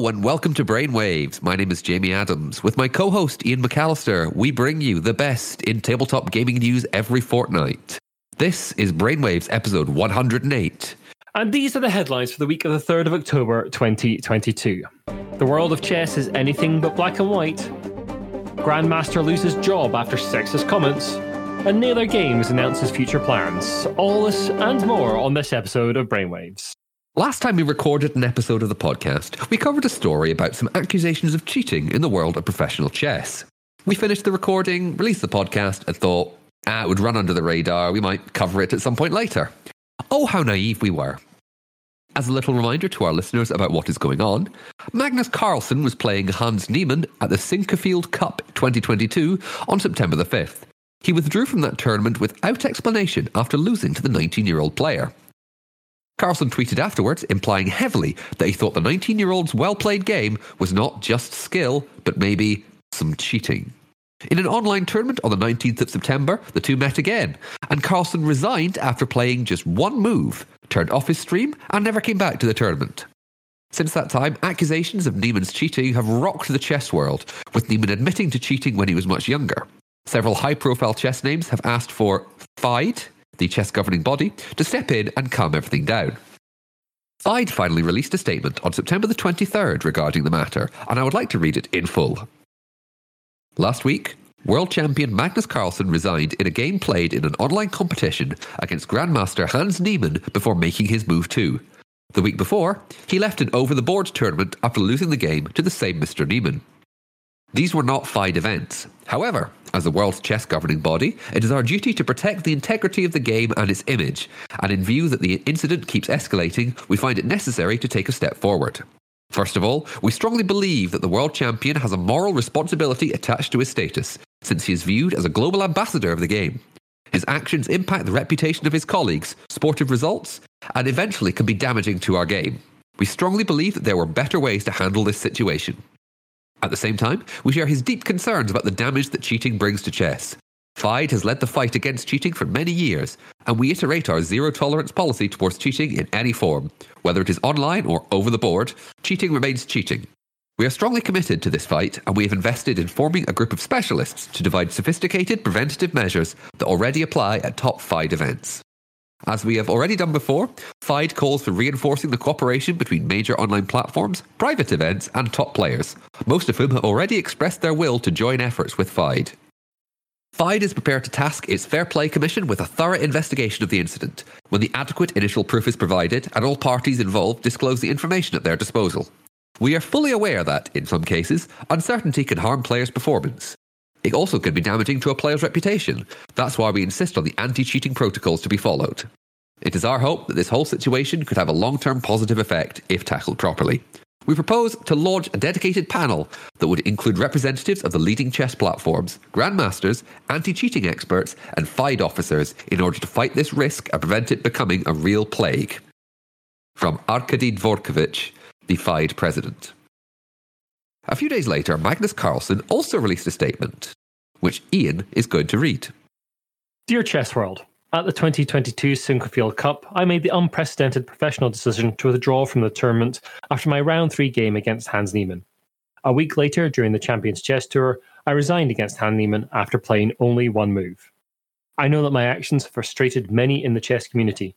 Hello and welcome to Brainwaves. My name is Jamie Adams. With my co host Ian McAllister, we bring you the best in tabletop gaming news every fortnight. This is Brainwaves episode 108. And these are the headlines for the week of the 3rd of October 2022. The world of chess is anything but black and white. Grandmaster loses job after sexist comments. And Naylor Games announces future plans. All this and more on this episode of Brainwaves. Last time we recorded an episode of the podcast, we covered a story about some accusations of cheating in the world of professional chess. We finished the recording, released the podcast, and thought, ah, it would run under the radar, we might cover it at some point later. Oh, how naive we were. As a little reminder to our listeners about what is going on, Magnus Carlsen was playing Hans Niemann at the Sinquefield Cup 2022 on September the 5th. He withdrew from that tournament without explanation after losing to the 19 year old player. Carlsen tweeted afterwards, implying heavily that he thought the 19 year old's well played game was not just skill, but maybe some cheating. In an online tournament on the 19th of September, the two met again, and Carlsen resigned after playing just one move, turned off his stream, and never came back to the tournament. Since that time, accusations of Niemann's cheating have rocked the chess world, with Niemann admitting to cheating when he was much younger. Several high profile chess names have asked for FIDE, the chess governing body, to step in and calm everything down. I'd finally released a statement on September the 23rd regarding the matter, and I would like to read it in full. Last week, world champion Magnus Carlsen resigned in a game played in an online competition against Grandmaster Hans Niemann before making his move too. The week before, he left an over the board tournament after losing the game to the same Mr. Niemann. These were not FIDE events. However, as the world's chess governing body, it is our duty to protect the integrity of the game and its image, and in view that the incident keeps escalating, we find it necessary to take a step forward. First of all, we strongly believe that the world champion has a moral responsibility attached to his status, since he is viewed as a global ambassador of the game. His actions impact the reputation of his colleagues, sportive results, and eventually can be damaging to our game. We strongly believe that there were better ways to handle this situation. At the same time, we share his deep concerns about the damage that cheating brings to chess. FIDE has led the fight against cheating for many years, and we iterate our zero tolerance policy towards cheating in any form. Whether it is online or over the board, cheating remains cheating. We are strongly committed to this fight, and we have invested in forming a group of specialists to devise sophisticated preventative measures that already apply at top FIDE events. As we have already done before, FIDE calls for reinforcing the cooperation between major online platforms, private events, and top players, most of whom have already expressed their will to join efforts with FIDE. FIDE is prepared to task its Fair Play Commission with a thorough investigation of the incident when the adequate initial proof is provided and all parties involved disclose the information at their disposal. We are fully aware that, in some cases, uncertainty can harm players' performance. It also could be damaging to a player's reputation. That's why we insist on the anti cheating protocols to be followed. It is our hope that this whole situation could have a long term positive effect if tackled properly. We propose to launch a dedicated panel that would include representatives of the leading chess platforms, grandmasters, anti cheating experts, and FIDE officers in order to fight this risk and prevent it becoming a real plague. From Arkady Dvorkovich, the FIDE president. A few days later, Magnus Carlsen also released a statement, which Ian is going to read. Dear Chess World, at the 2022 Sinquefield Cup, I made the unprecedented professional decision to withdraw from the tournament after my round three game against Hans Niemann. A week later, during the Champions Chess Tour, I resigned against Hans Niemann after playing only one move. I know that my actions have frustrated many in the chess community.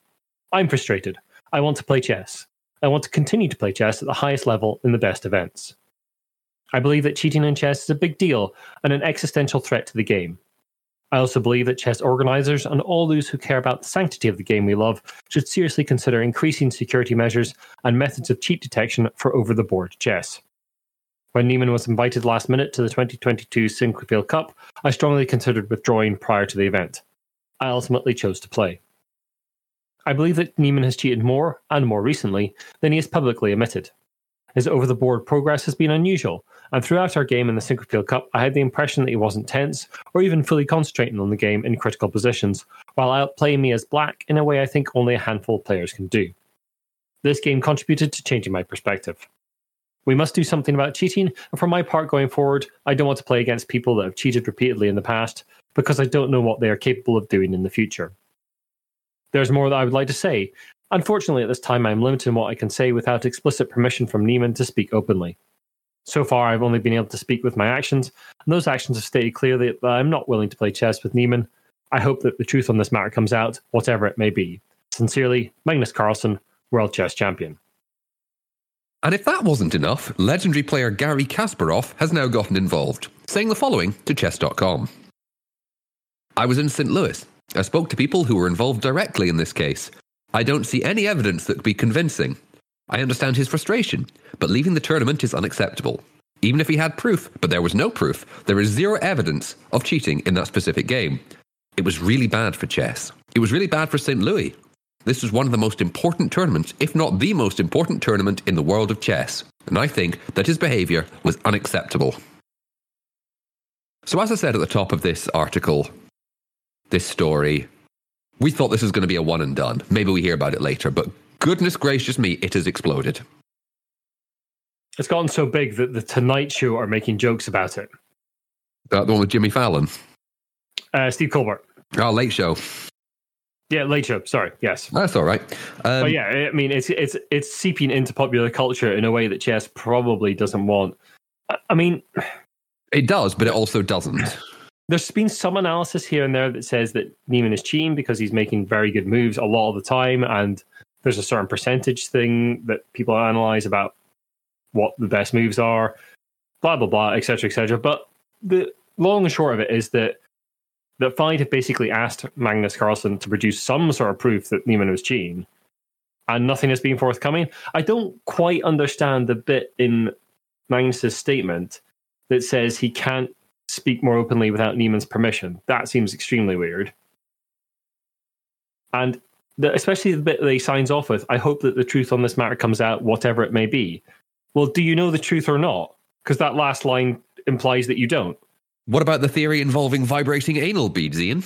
I'm frustrated. I want to play chess. I want to continue to play chess at the highest level in the best events. I believe that cheating in chess is a big deal and an existential threat to the game. I also believe that chess organizers and all those who care about the sanctity of the game we love should seriously consider increasing security measures and methods of cheat detection for over the board chess. When Niemann was invited last minute to the 2022 Sinquefield Cup, I strongly considered withdrawing prior to the event. I ultimately chose to play. I believe that Niemann has cheated more, and more recently, than he has publicly admitted. His over the board progress has been unusual, and throughout our game in the Sinquefield Cup, I had the impression that he wasn't tense or even fully concentrating on the game in critical positions, while outplaying me as black in a way I think only a handful of players can do. This game contributed to changing my perspective. We must do something about cheating, and for my part going forward, I don't want to play against people that have cheated repeatedly in the past because I don't know what they are capable of doing in the future. There's more that I would like to say, Unfortunately, at this time, I'm limited in what I can say without explicit permission from Niemann to speak openly. So far, I've only been able to speak with my actions, and those actions have stated clearly that I'm not willing to play chess with Niemann. I hope that the truth on this matter comes out, whatever it may be. Sincerely, Magnus Carlsen, World Chess Champion. And if that wasn't enough, legendary player Garry Kasparov has now gotten involved, saying the following to chess.com. I was in St. Louis. I spoke to people who were involved directly in this case. I don't see any evidence that could be convincing. I understand his frustration, but leaving the tournament is unacceptable. Even if he had proof, but there was no proof, there is zero evidence of cheating in that specific game. It was really bad for chess. It was really bad for St. Louis. This was one of the most important tournaments, if not the most important tournament in the world of chess, and I think that his behaviour was unacceptable. So, as I said at the top of this article, this story, we thought this was going to be a one and done. Maybe we hear about it later, but goodness gracious me, it has exploded. It's gotten so big that the Tonight Show are making jokes about it. That the one with Jimmy Fallon? Uh, Steve Colbert. Oh, Late Show. Yeah, Late Show. Sorry. Yes. That's all right. Um, but yeah, I mean, it's it's it's seeping into popular culture in a way that chess probably doesn't want. I mean, it does, but it also doesn't. There's been some analysis here and there that says that Niemann is cheating because he's making very good moves a lot of the time, and there's a certain percentage thing that people analyze about what the best moves are, blah blah blah, etc. etc. But the long and short of it is that that FIDE have basically asked Magnus Carlsen to produce some sort of proof that Niemann was cheating, and nothing has been forthcoming. I don't quite understand the bit in Magnus's statement that says he can't speak more openly without Niemann's permission. That seems extremely weird. And the, especially the bit that he signs off with, I hope that the truth on this matter comes out, whatever it may be. Well, do you know the truth or not? Because that last line implies that you don't. What about the theory involving vibrating anal beads, Ian?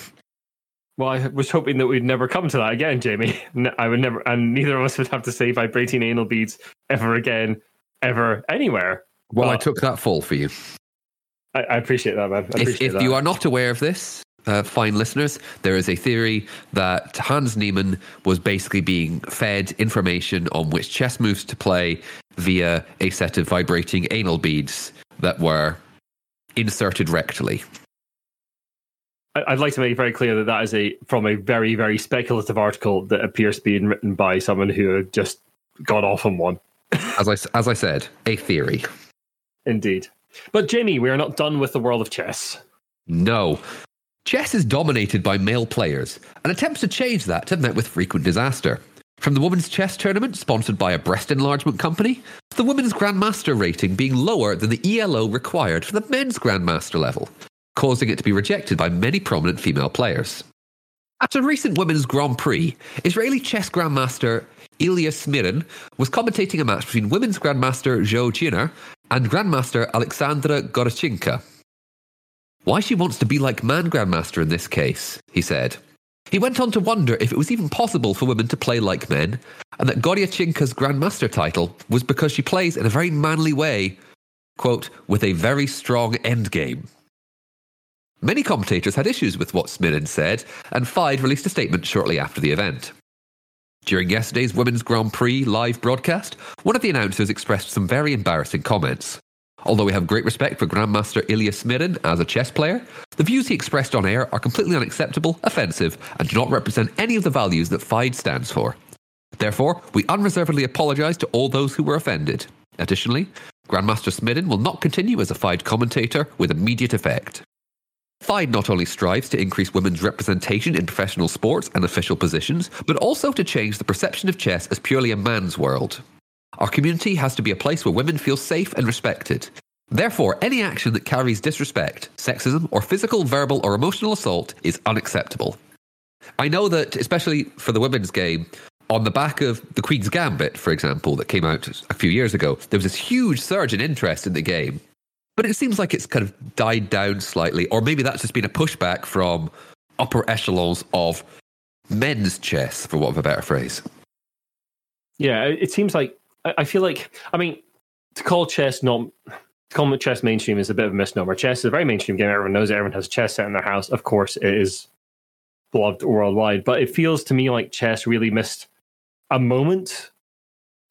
Well, I was hoping that we'd never come to that again, Jamie. I would never, and neither of us would have to say vibrating anal beads ever again, ever, anywhere. Well, but I took that fall for you. I, I appreciate that, man. Appreciate if, if that. you are not aware of this, uh, fine listeners, there is a theory that Hans Niemann was basically being fed information on which chess moves to play via a set of vibrating anal beads that were inserted rectally. I'd like to make it very clear that that is a from a very very speculative article that appears to be written by someone who had just got off on one. as I as I said, a theory. Indeed, but Jamie, we are not done with the world of chess. No, chess is dominated by male players, and attempts to change that have met with frequent disaster. From the women's chess tournament sponsored by a breast enlargement company, to the women's grandmaster rating being lower than the ELO required for the men's grandmaster level, causing it to be rejected by many prominent female players. At a recent women's Grand Prix, Israeli chess grandmaster Ilya Smirin was commentating a match between women's grandmaster Zhu Jiner and grandmaster Alexandra Gorchenko. Why she wants to be like man grandmaster in this case, he said. He went on to wonder if it was even possible for women to play like men, and that Goryachenko's Grandmaster title was because she plays in a very manly way, quote, with a very strong endgame. Many commentators had issues with what Smirin said, and FIDE released a statement shortly after the event. During yesterday's Women's Grand Prix live broadcast, one of the announcers expressed some very embarrassing comments. Although we have great respect for Grandmaster Ilya Smirin as a chess player, the views he expressed on air are completely unacceptable, offensive, and do not represent any of the values that FIDE stands for. Therefore, we unreservedly apologise to all those who were offended. Additionally, Grandmaster Smirin will not continue as a FIDE commentator with immediate effect. FIDE not only strives to increase women's representation in professional sports and official positions, but also to change the perception of chess as purely a man's world. Our community has to be a place where women feel safe and respected. Therefore, any action that carries disrespect, sexism, or physical, verbal, or emotional assault is unacceptable. I know that, especially for the women's game, on the back of the Queen's Gambit, for example, that came out a few years ago, there was this huge surge in interest in the game. But it seems like it's kind of died down slightly, or maybe that's just been a pushback from upper echelons of men's chess, for want of a better phrase. Yeah, it seems like I feel like I mean to call chess not to call chess mainstream is a bit of a misnomer. Chess is a very mainstream game. Everyone knows it. Everyone has a chess set in their house. Of course, it is beloved worldwide. But it feels to me like chess really missed a moment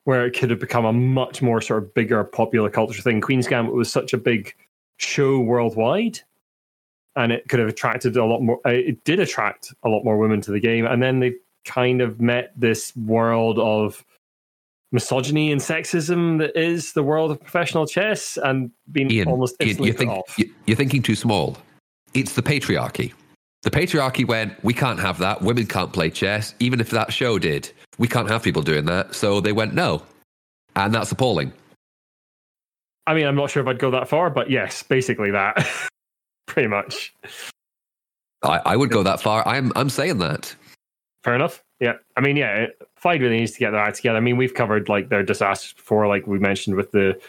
where it could have become a much more sort of bigger popular culture thing. Queen's Gambit was such a big show worldwide, and it could have attracted a lot more. uh, It did attract a lot more women to the game, and then they kind of met this world of misogyny and sexism that is the world of professional chess, and been Ian, almost Ian, you put think off. you're thinking too small. It's the patriarchy. The patriarchy went, we can't have that. Women can't play chess, even if that show did. We can't have people doing that. So they went, no. And that's appalling. I mean, I'm not sure if I'd go that far, but yes, basically that, pretty much. I, I would go that far. I'm I'm saying that. Fair enough. Yeah. I mean, yeah, FIDE really needs to get their act together. I mean, we've covered like their disasters before, like we mentioned with the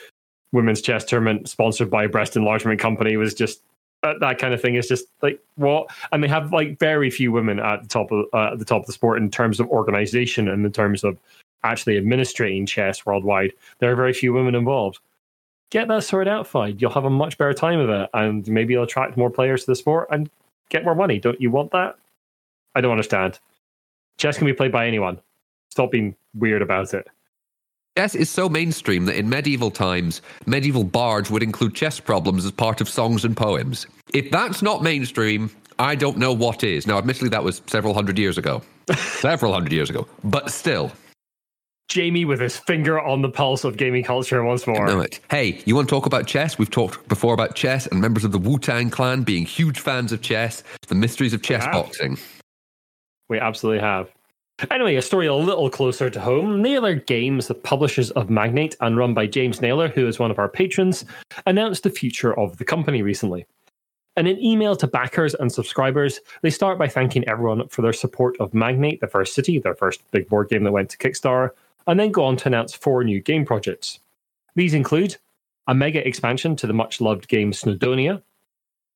women's chess tournament sponsored by a Breast Enlargement Company was just uh, that kind of thing. Is just like what and they have like very few women at the top of uh, at the top of the sport in terms of organization and in terms of actually administrating chess worldwide. There are very few women involved. Get that sorted out fine. You'll have a much better time of it and maybe you'll attract more players to the sport and get more money. Don't you want that? I don't understand. Chess can be played by anyone. Stop being weird about it Chess is so mainstream that in medieval times, medieval bards would include chess problems as part of songs and poems. If that's not mainstream, I don't know what is. Now, admittedly, that was several hundred years ago. several hundred years ago. But still, jamie with his finger on the pulse of gaming culture once more know it. Hey, you want to talk about chess? We've talked before about chess and members of the Wu Tang clan being huge fans of chess, the mysteries of chess boxing. We absolutely have. Anyway, a story a little closer to home. Naylor Games, the publishers of Magnate and run by James Naylor, who is one of our patrons, announced the future of the company recently. In an email to backers and subscribers, they start by thanking everyone for their support of Magnate, the first city, their first big board game that went to Kickstarter, and then go on to announce four new game projects. These include a mega expansion to the much loved game Snowdonia,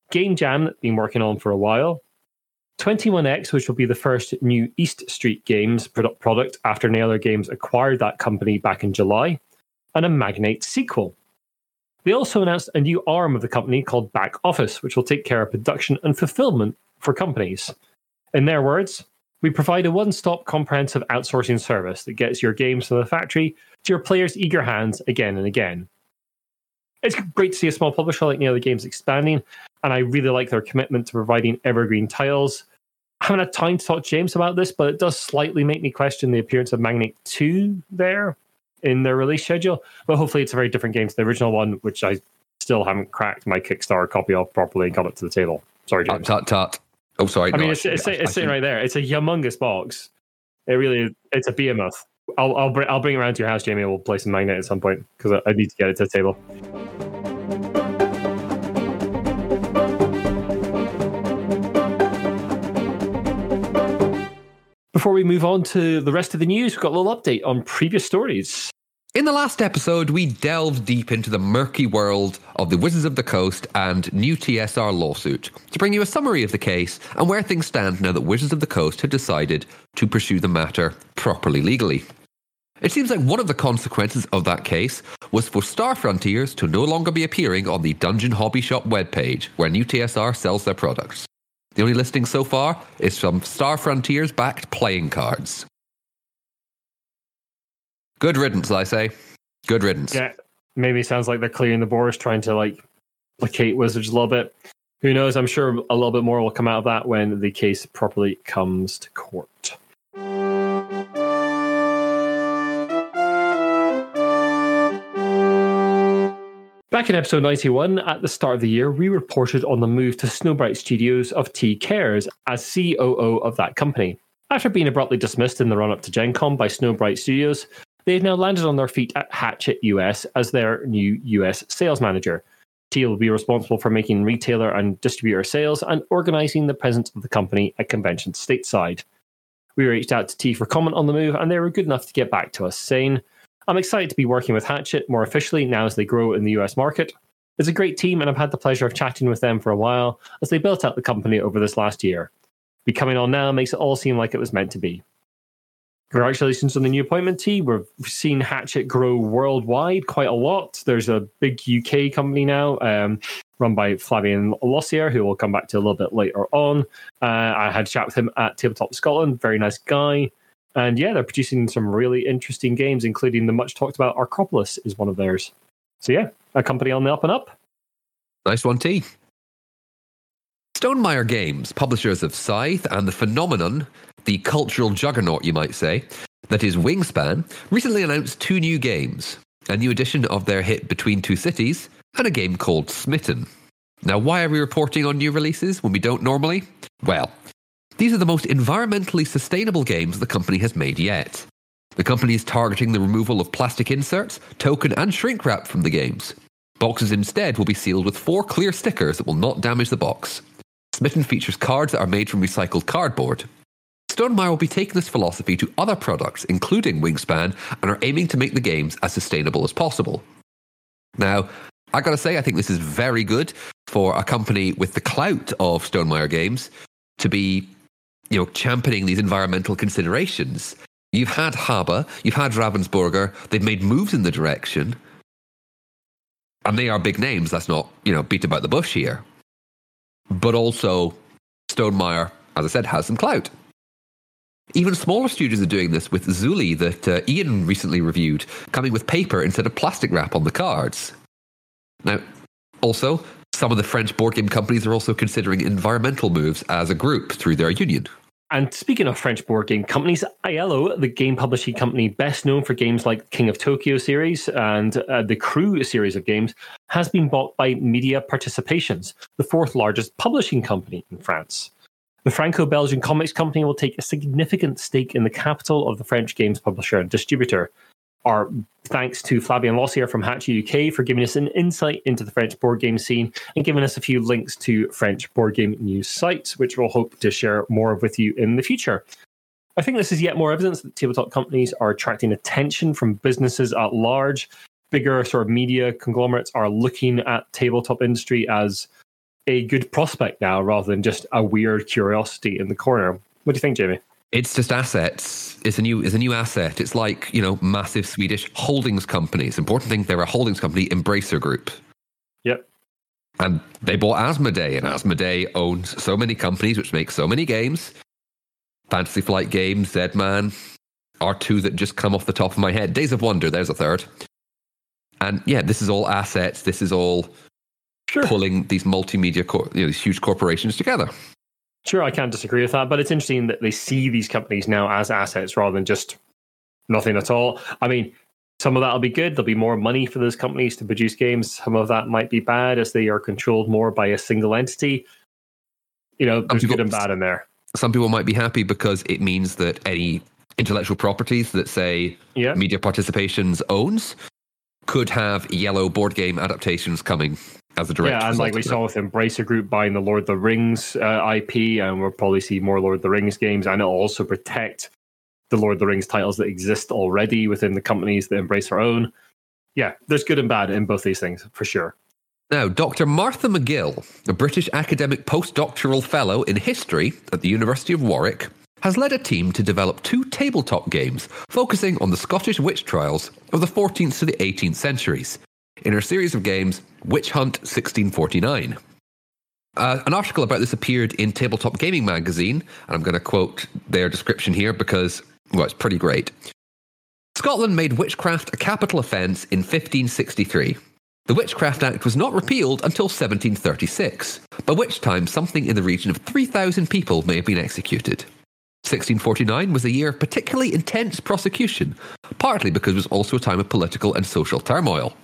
Game Jam that they've been working on for a while, 21X, which will be the first new East Street Games product after Naylor Games acquired that company back in July, and a Magnate sequel. They also announced a new arm of the company called Back Office, which will take care of production and fulfillment for companies. In their words, we provide a one stop comprehensive outsourcing service that gets your games from the factory to your players' eager hands again and again. It's great to see a small publisher like Naylor Games expanding, and I really like their commitment to providing evergreen titles. I haven't had time to talk to James about this, but it does slightly make me question the appearance of Magnate 2 there in their release schedule. But hopefully, it's a very different game to the original one, which I still haven't cracked my Kickstarter copy of properly and got it to the table. Sorry, James. tut, tut. Oh, sorry. I mean, no, it's, it's, I- it's I sitting right there. It's a humongous box. It really is. It's a behemoth. I'll I'll bring I'll bring it around to your house, Jamie. We'll play some Magnate at some point because I, I need to get it to the table. Before we move on to the rest of the news, we've got a little update on previous stories. In the last episode, we delved deep into the murky world of the Wizards of the Coast and new TSR lawsuit to bring you a summary of the case and where things stand now that Wizards of the Coast had decided to pursue the matter properly legally. It seems like one of the consequences of that case was for Star Frontiers to no longer be appearing on the Dungeon Hobby Shop webpage where new TSR sells their products. The only listing so far is from Star Frontiers backed playing cards. Good riddance, I say. Good riddance. Yeah, maybe sounds like they're clearing the borders, trying to like placate Wizards a little bit. Who knows? I'm sure a little bit more will come out of that when the case properly comes to court. Back in episode 91, at the start of the year, we reported on the move to Snowbright Studios of T Cares as COO of that company. After being abruptly dismissed in the run up to Gen Con by Snowbright Studios, they have now landed on their feet at Hachette US as their new US sales manager. T will be responsible for making retailer and distributor sales and organizing the presence of the company at conventions stateside. We reached out to T for comment on the move, and they were good enough to get back to us, saying, I'm excited to be working with Hachette more officially now as they grow in the US market. It's a great team, and I've had the pleasure of chatting with them for a while as they built out the company over this last year. Becoming on now makes it all seem like it was meant to be. Congratulations on the new appointment, T. We've seen Hachette grow worldwide quite a lot. There's a big UK company now, um, run by Flavien Lossier, who we'll come back to a little bit later on. Uh, I had a chat with him at Tabletop Scotland. Very nice guy. And yeah, they're producing some really interesting games, including the much talked about Akropolis is one of theirs. So yeah, a company on the up and up. Nice one, T. Stonemaier Games, publishers of Scythe and The Phenomenon, the cultural juggernaut, you might say, that is Wingspan, recently announced two new games a new edition of their hit Between Two Cities, and a game called Smitten. Now, why are we reporting on new releases when we don't normally? Well, these are the most environmentally sustainable games the company has made yet. The company is targeting the removal of plastic inserts, token, and shrink wrap from the games. Boxes instead will be sealed with four clear stickers that will not damage the box. Smitten features cards that are made from recycled cardboard. Stonemaier will be taking this philosophy to other products, including Wingspan, and are aiming to make the games as sustainable as possible. Now, I gotta say, I think this is very good for a company with the clout of Stonemaier Games to be, you know, championing these environmental considerations. You've had HABA, you've had Ravensburger, they've made moves in the direction. And they are big names, let's not, you know, beat about the bush here. But also, Stonemaier, as I said, has some clout. Even smaller studios are doing this with Zuli that uh, Ian recently reviewed, coming with paper instead of plastic wrap on the cards. Now, also, some of the French board game companies are also considering environmental moves as a group through their union. And speaking of French board game companies, IELLO, the game publishing company best known for games like King of Tokyo series and uh, the Crew series of games, has been bought by Media Participations, the fourth largest publishing company in France. The Franco Belgian comics company will take a significant stake in the capital of the French games publisher and distributor, our thanks to Flavien Lossier from Hatch UK for giving us an insight into the French board game scene and giving us a few links to French board game news sites, which we'll hope to share more with you in the future. I think this is yet more evidence that tabletop companies are attracting attention from businesses at large. Bigger sort of media conglomerates are looking at tabletop industry as a good prospect now rather than just a weird curiosity in the corner. What do you think, Jamie? It's just assets. It's a new it's a new asset. It's like, you know, massive Swedish holdings companies. Important thing, they're a holdings company, Embracer Group. Yep. And they bought Asmodee, and Asmodee owns so many companies which make so many games. Fantasy Flight Games, Z-Man are two that just come off the top of my head. Days of Wonder, there's a third. And yeah, this is all assets. This is all Sure. pulling these multimedia, cor- you know, these huge corporations together. Sure, I can't disagree with that, but it's interesting that they see these companies now as assets rather than just nothing at all. I mean, some of that will be good. There'll be more money for those companies to produce games. Some of that might be bad as they are controlled more by a single entity. You know, there's people- good and bad in there. Some people might be happy because it means that any intellectual properties that say Yeah. media participations owns could have IELLO board game adaptations coming as a direct Yeah, and like we saw with Embracer Group buying the Lord of the Rings uh, IP, and we'll probably see more Lord of the Rings games, and it'll also protect the Lord of the Rings titles that exist already within the companies that Embracer own. Yeah, there's good and bad in both these things for sure. Now, Dr. Martha McGill, a British academic postdoctoral fellow in history at the University of Warwick, has led a team to develop two tabletop games focusing on the Scottish witch trials of the 14th to the 18th centuries in her series of games Witch Hunt 1649. Uh, an article about this appeared in Tabletop Gaming Magazine, and I'm going to quote their description here because, well, it's pretty great. Scotland made witchcraft a capital offence in 1563. The Witchcraft Act was not repealed until 1736, by which time something in the region of 3,000 people may have been executed. 1649 was a year of particularly intense prosecution, partly because it was also a time of political and social turmoil.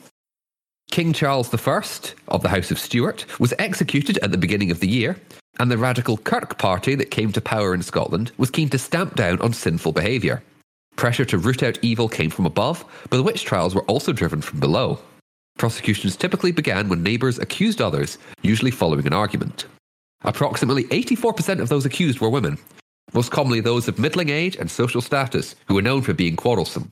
King Charles I of the House of Stuart was executed at the beginning of the year, and the radical Kirk party that came to power in Scotland was keen to stamp down on sinful behaviour. Pressure to root out evil came from above, but the witch trials were also driven from below. Prosecutions typically began when neighbours accused others, usually following an argument. Approximately 84% of those accused were women, most commonly those of middling age and social status, who were known for being quarrelsome.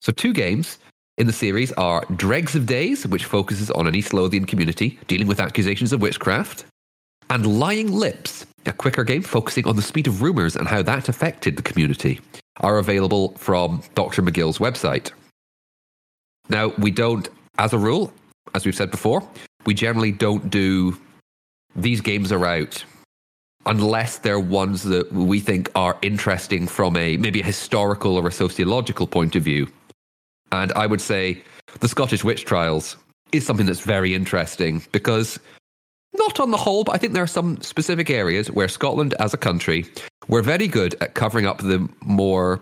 So, two games in the series are Dregs of Days, which focuses on an East Lothian community dealing with accusations of witchcraft, and Lying Lips, a quicker game focusing on the speed of rumours and how that affected the community, are available from Dr. McGill's website. Now, we don't, as a rule, as we've said before, we generally don't do these games are out unless they're ones that we think are interesting from a maybe a historical or a sociological point of view. And I would say the Scottish witch trials is something that's very interesting because not on the whole, but I think there are some specific areas where Scotland as a country, we're very good at covering up the more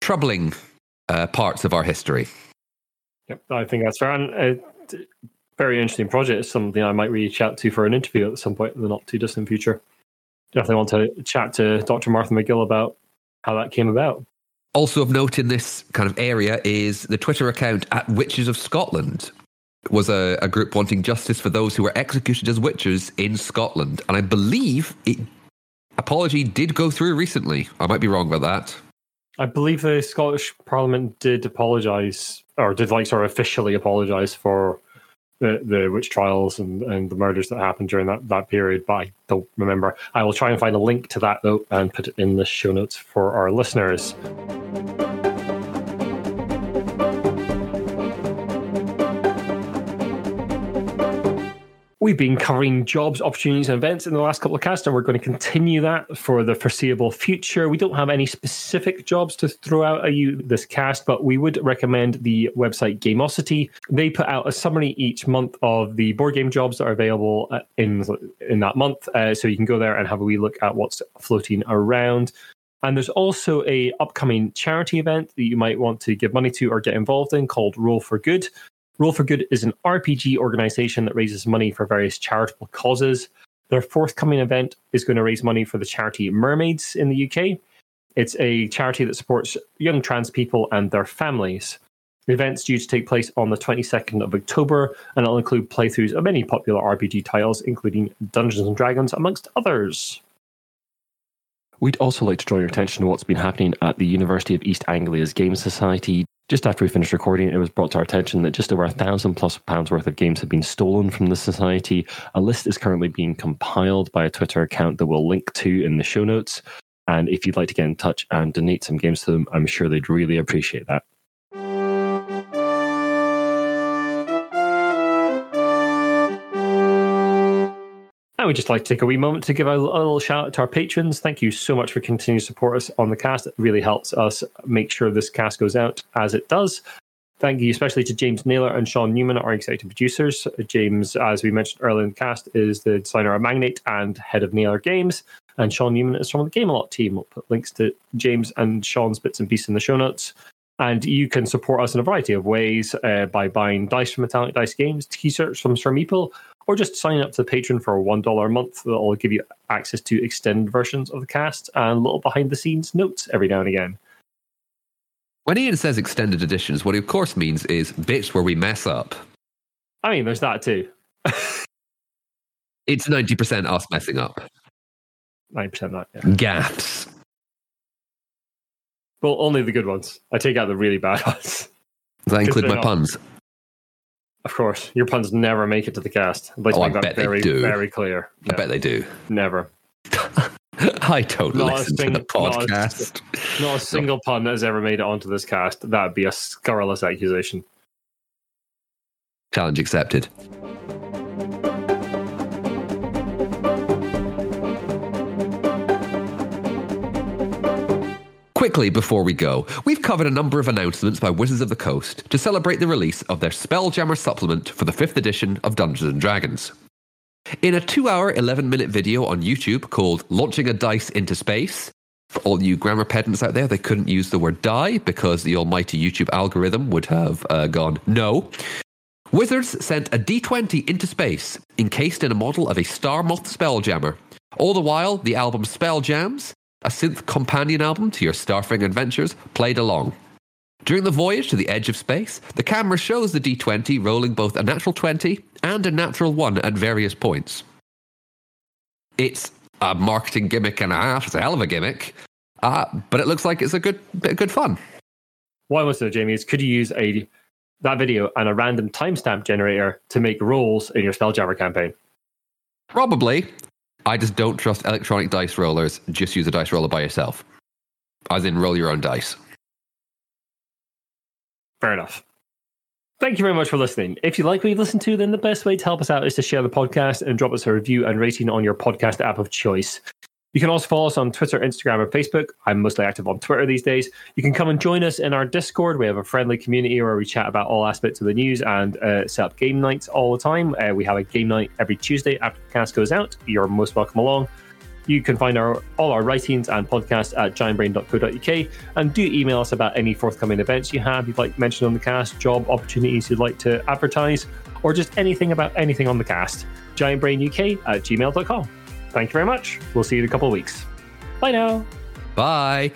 troubling uh, parts of our history. Yep, I think that's fair. And uh, very interesting project. It's something I might reach out to for an interview at some point in the not too distant future. Definitely want to chat to Dr. Martha McGill about how that came about. Also of note in this kind of area is the Twitter account at Witches of Scotland was a, a group wanting justice for those who were executed as witches in Scotland. And I believe it apology did go through recently. I might be wrong about that. I believe the Scottish Parliament did apologise, or did like sort of officially apologise for the, the witch trials and, and the murders that happened during that, that period, but I don't remember. I will try and find a link to that though and put it in the show notes for our listeners. We've been covering jobs, opportunities, and events in the last couple of casts, and we're going to continue that for the foreseeable future. We don't have any specific jobs to throw out at you this cast, but we would recommend the website Gameosity. They put out a summary each month of the board game jobs that are available uh, in in that month, uh, so you can go there and have a wee look at what's floating around. And there's also a upcoming charity event that you might want to give money to or get involved in called Roll for Good. Roll for Good is an RPG organization that raises money for various charitable causes. Their forthcoming event is going to raise money for the charity Mermaids in the UK. It's a charity that supports young trans people and their families. The event's due to take place on the 22nd of October, and it'll include playthroughs of many popular RPG titles, including Dungeons and Dragons, amongst others. We'd also like to draw your attention to what's been happening at the University of East Anglia's Game Society. Just after we finished recording, it was brought to our attention that just over a thousand plus pounds worth of games have been stolen from the society. A list is currently being compiled by a Twitter account that we'll link to in the show notes. And if you'd like to get in touch and donate some games to them, I'm sure they'd really appreciate that. Would just like to take a wee moment to give a, a, little shout out to our patrons. Thank you so much for continuing to support us on the cast. It really helps us make sure this cast goes out as it does. Thank you especially to James Naylor and Sean Newman, our executive producers. James, as we mentioned earlier in the cast, is the designer of Magnate and head of Naylor Games. And Sean Newman is from the Gamelot team. We'll put links to James and Sean's bits and pieces in the show notes. And you can support us in a variety of ways uh, by buying dice from Metallic Dice Games, t-shirts from Sir Meeple, or just sign up to the Patreon for $1 a month. That'll give you access to extended versions of the cast and little behind the scenes notes every now and again. When Ian says extended editions, what he of course means is bits where we mess up. I mean, there's that too. it's 90% us messing up. 90% that, yeah. Gaps. Well, only the good ones. I take out the really bad ones. Does that include my not. puns? Of course, your puns never make it to the cast. I'd like oh, I bet very, they do. Very clear. I bet they do. Never. I don't not listen sing- to the podcast. Not a, not a single pun has ever made it onto this cast. That'd be a scurrilous accusation. Challenge accepted. Quickly before we go, we've covered a number of announcements by Wizards of the Coast to celebrate the release of their Spelljammer supplement for the 5th edition of Dungeons Dragons. In a 2 hour, 11 minute video on YouTube called Launching a Dice into Space, for all you grammar pedants out there, they couldn't use the word die because the almighty YouTube algorithm would have uh, gone no. Wizards sent a D20 into space, encased in a model of a Star Moth Spelljammer. All the while, the album Spelljams a synth companion album to your Starfang adventures, played along. During the voyage to the edge of space, the camera shows the D20 rolling both a natural 20 and a natural 1 at various points. It's a marketing gimmick and a half. It's a hell of a gimmick, uh, but it looks like it's a good bit of good fun. What I want to know, Jamie, is could you use a that video and a random timestamp generator to make rolls in your Spelljammer campaign? Probably. I just don't trust electronic dice rollers. Just use a dice roller by yourself. As in, roll your own dice. Fair enough. Thank you very much for listening. If you like what you've listened to, then the best way to help us out is to share the podcast and drop us a review and rating on your podcast app of choice. You can also follow us on Twitter, Instagram, and Facebook. I'm mostly active on Twitter these days. You can come and join us in our Discord. We have a friendly community where we chat about all aspects of the news and uh, set up game nights all the time. Uh, we have a game night every Tuesday after the cast goes out. You're most welcome along. You can find our all our writings and podcasts at giantbrain.co.uk and do email us about any forthcoming events you have you'd like mentioned on the cast, job opportunities you'd like to advertise, or just anything about anything on the cast. Giantbrainuk at gmail.com. Thank you very much. We'll see you in a couple of weeks. Bye now. Bye.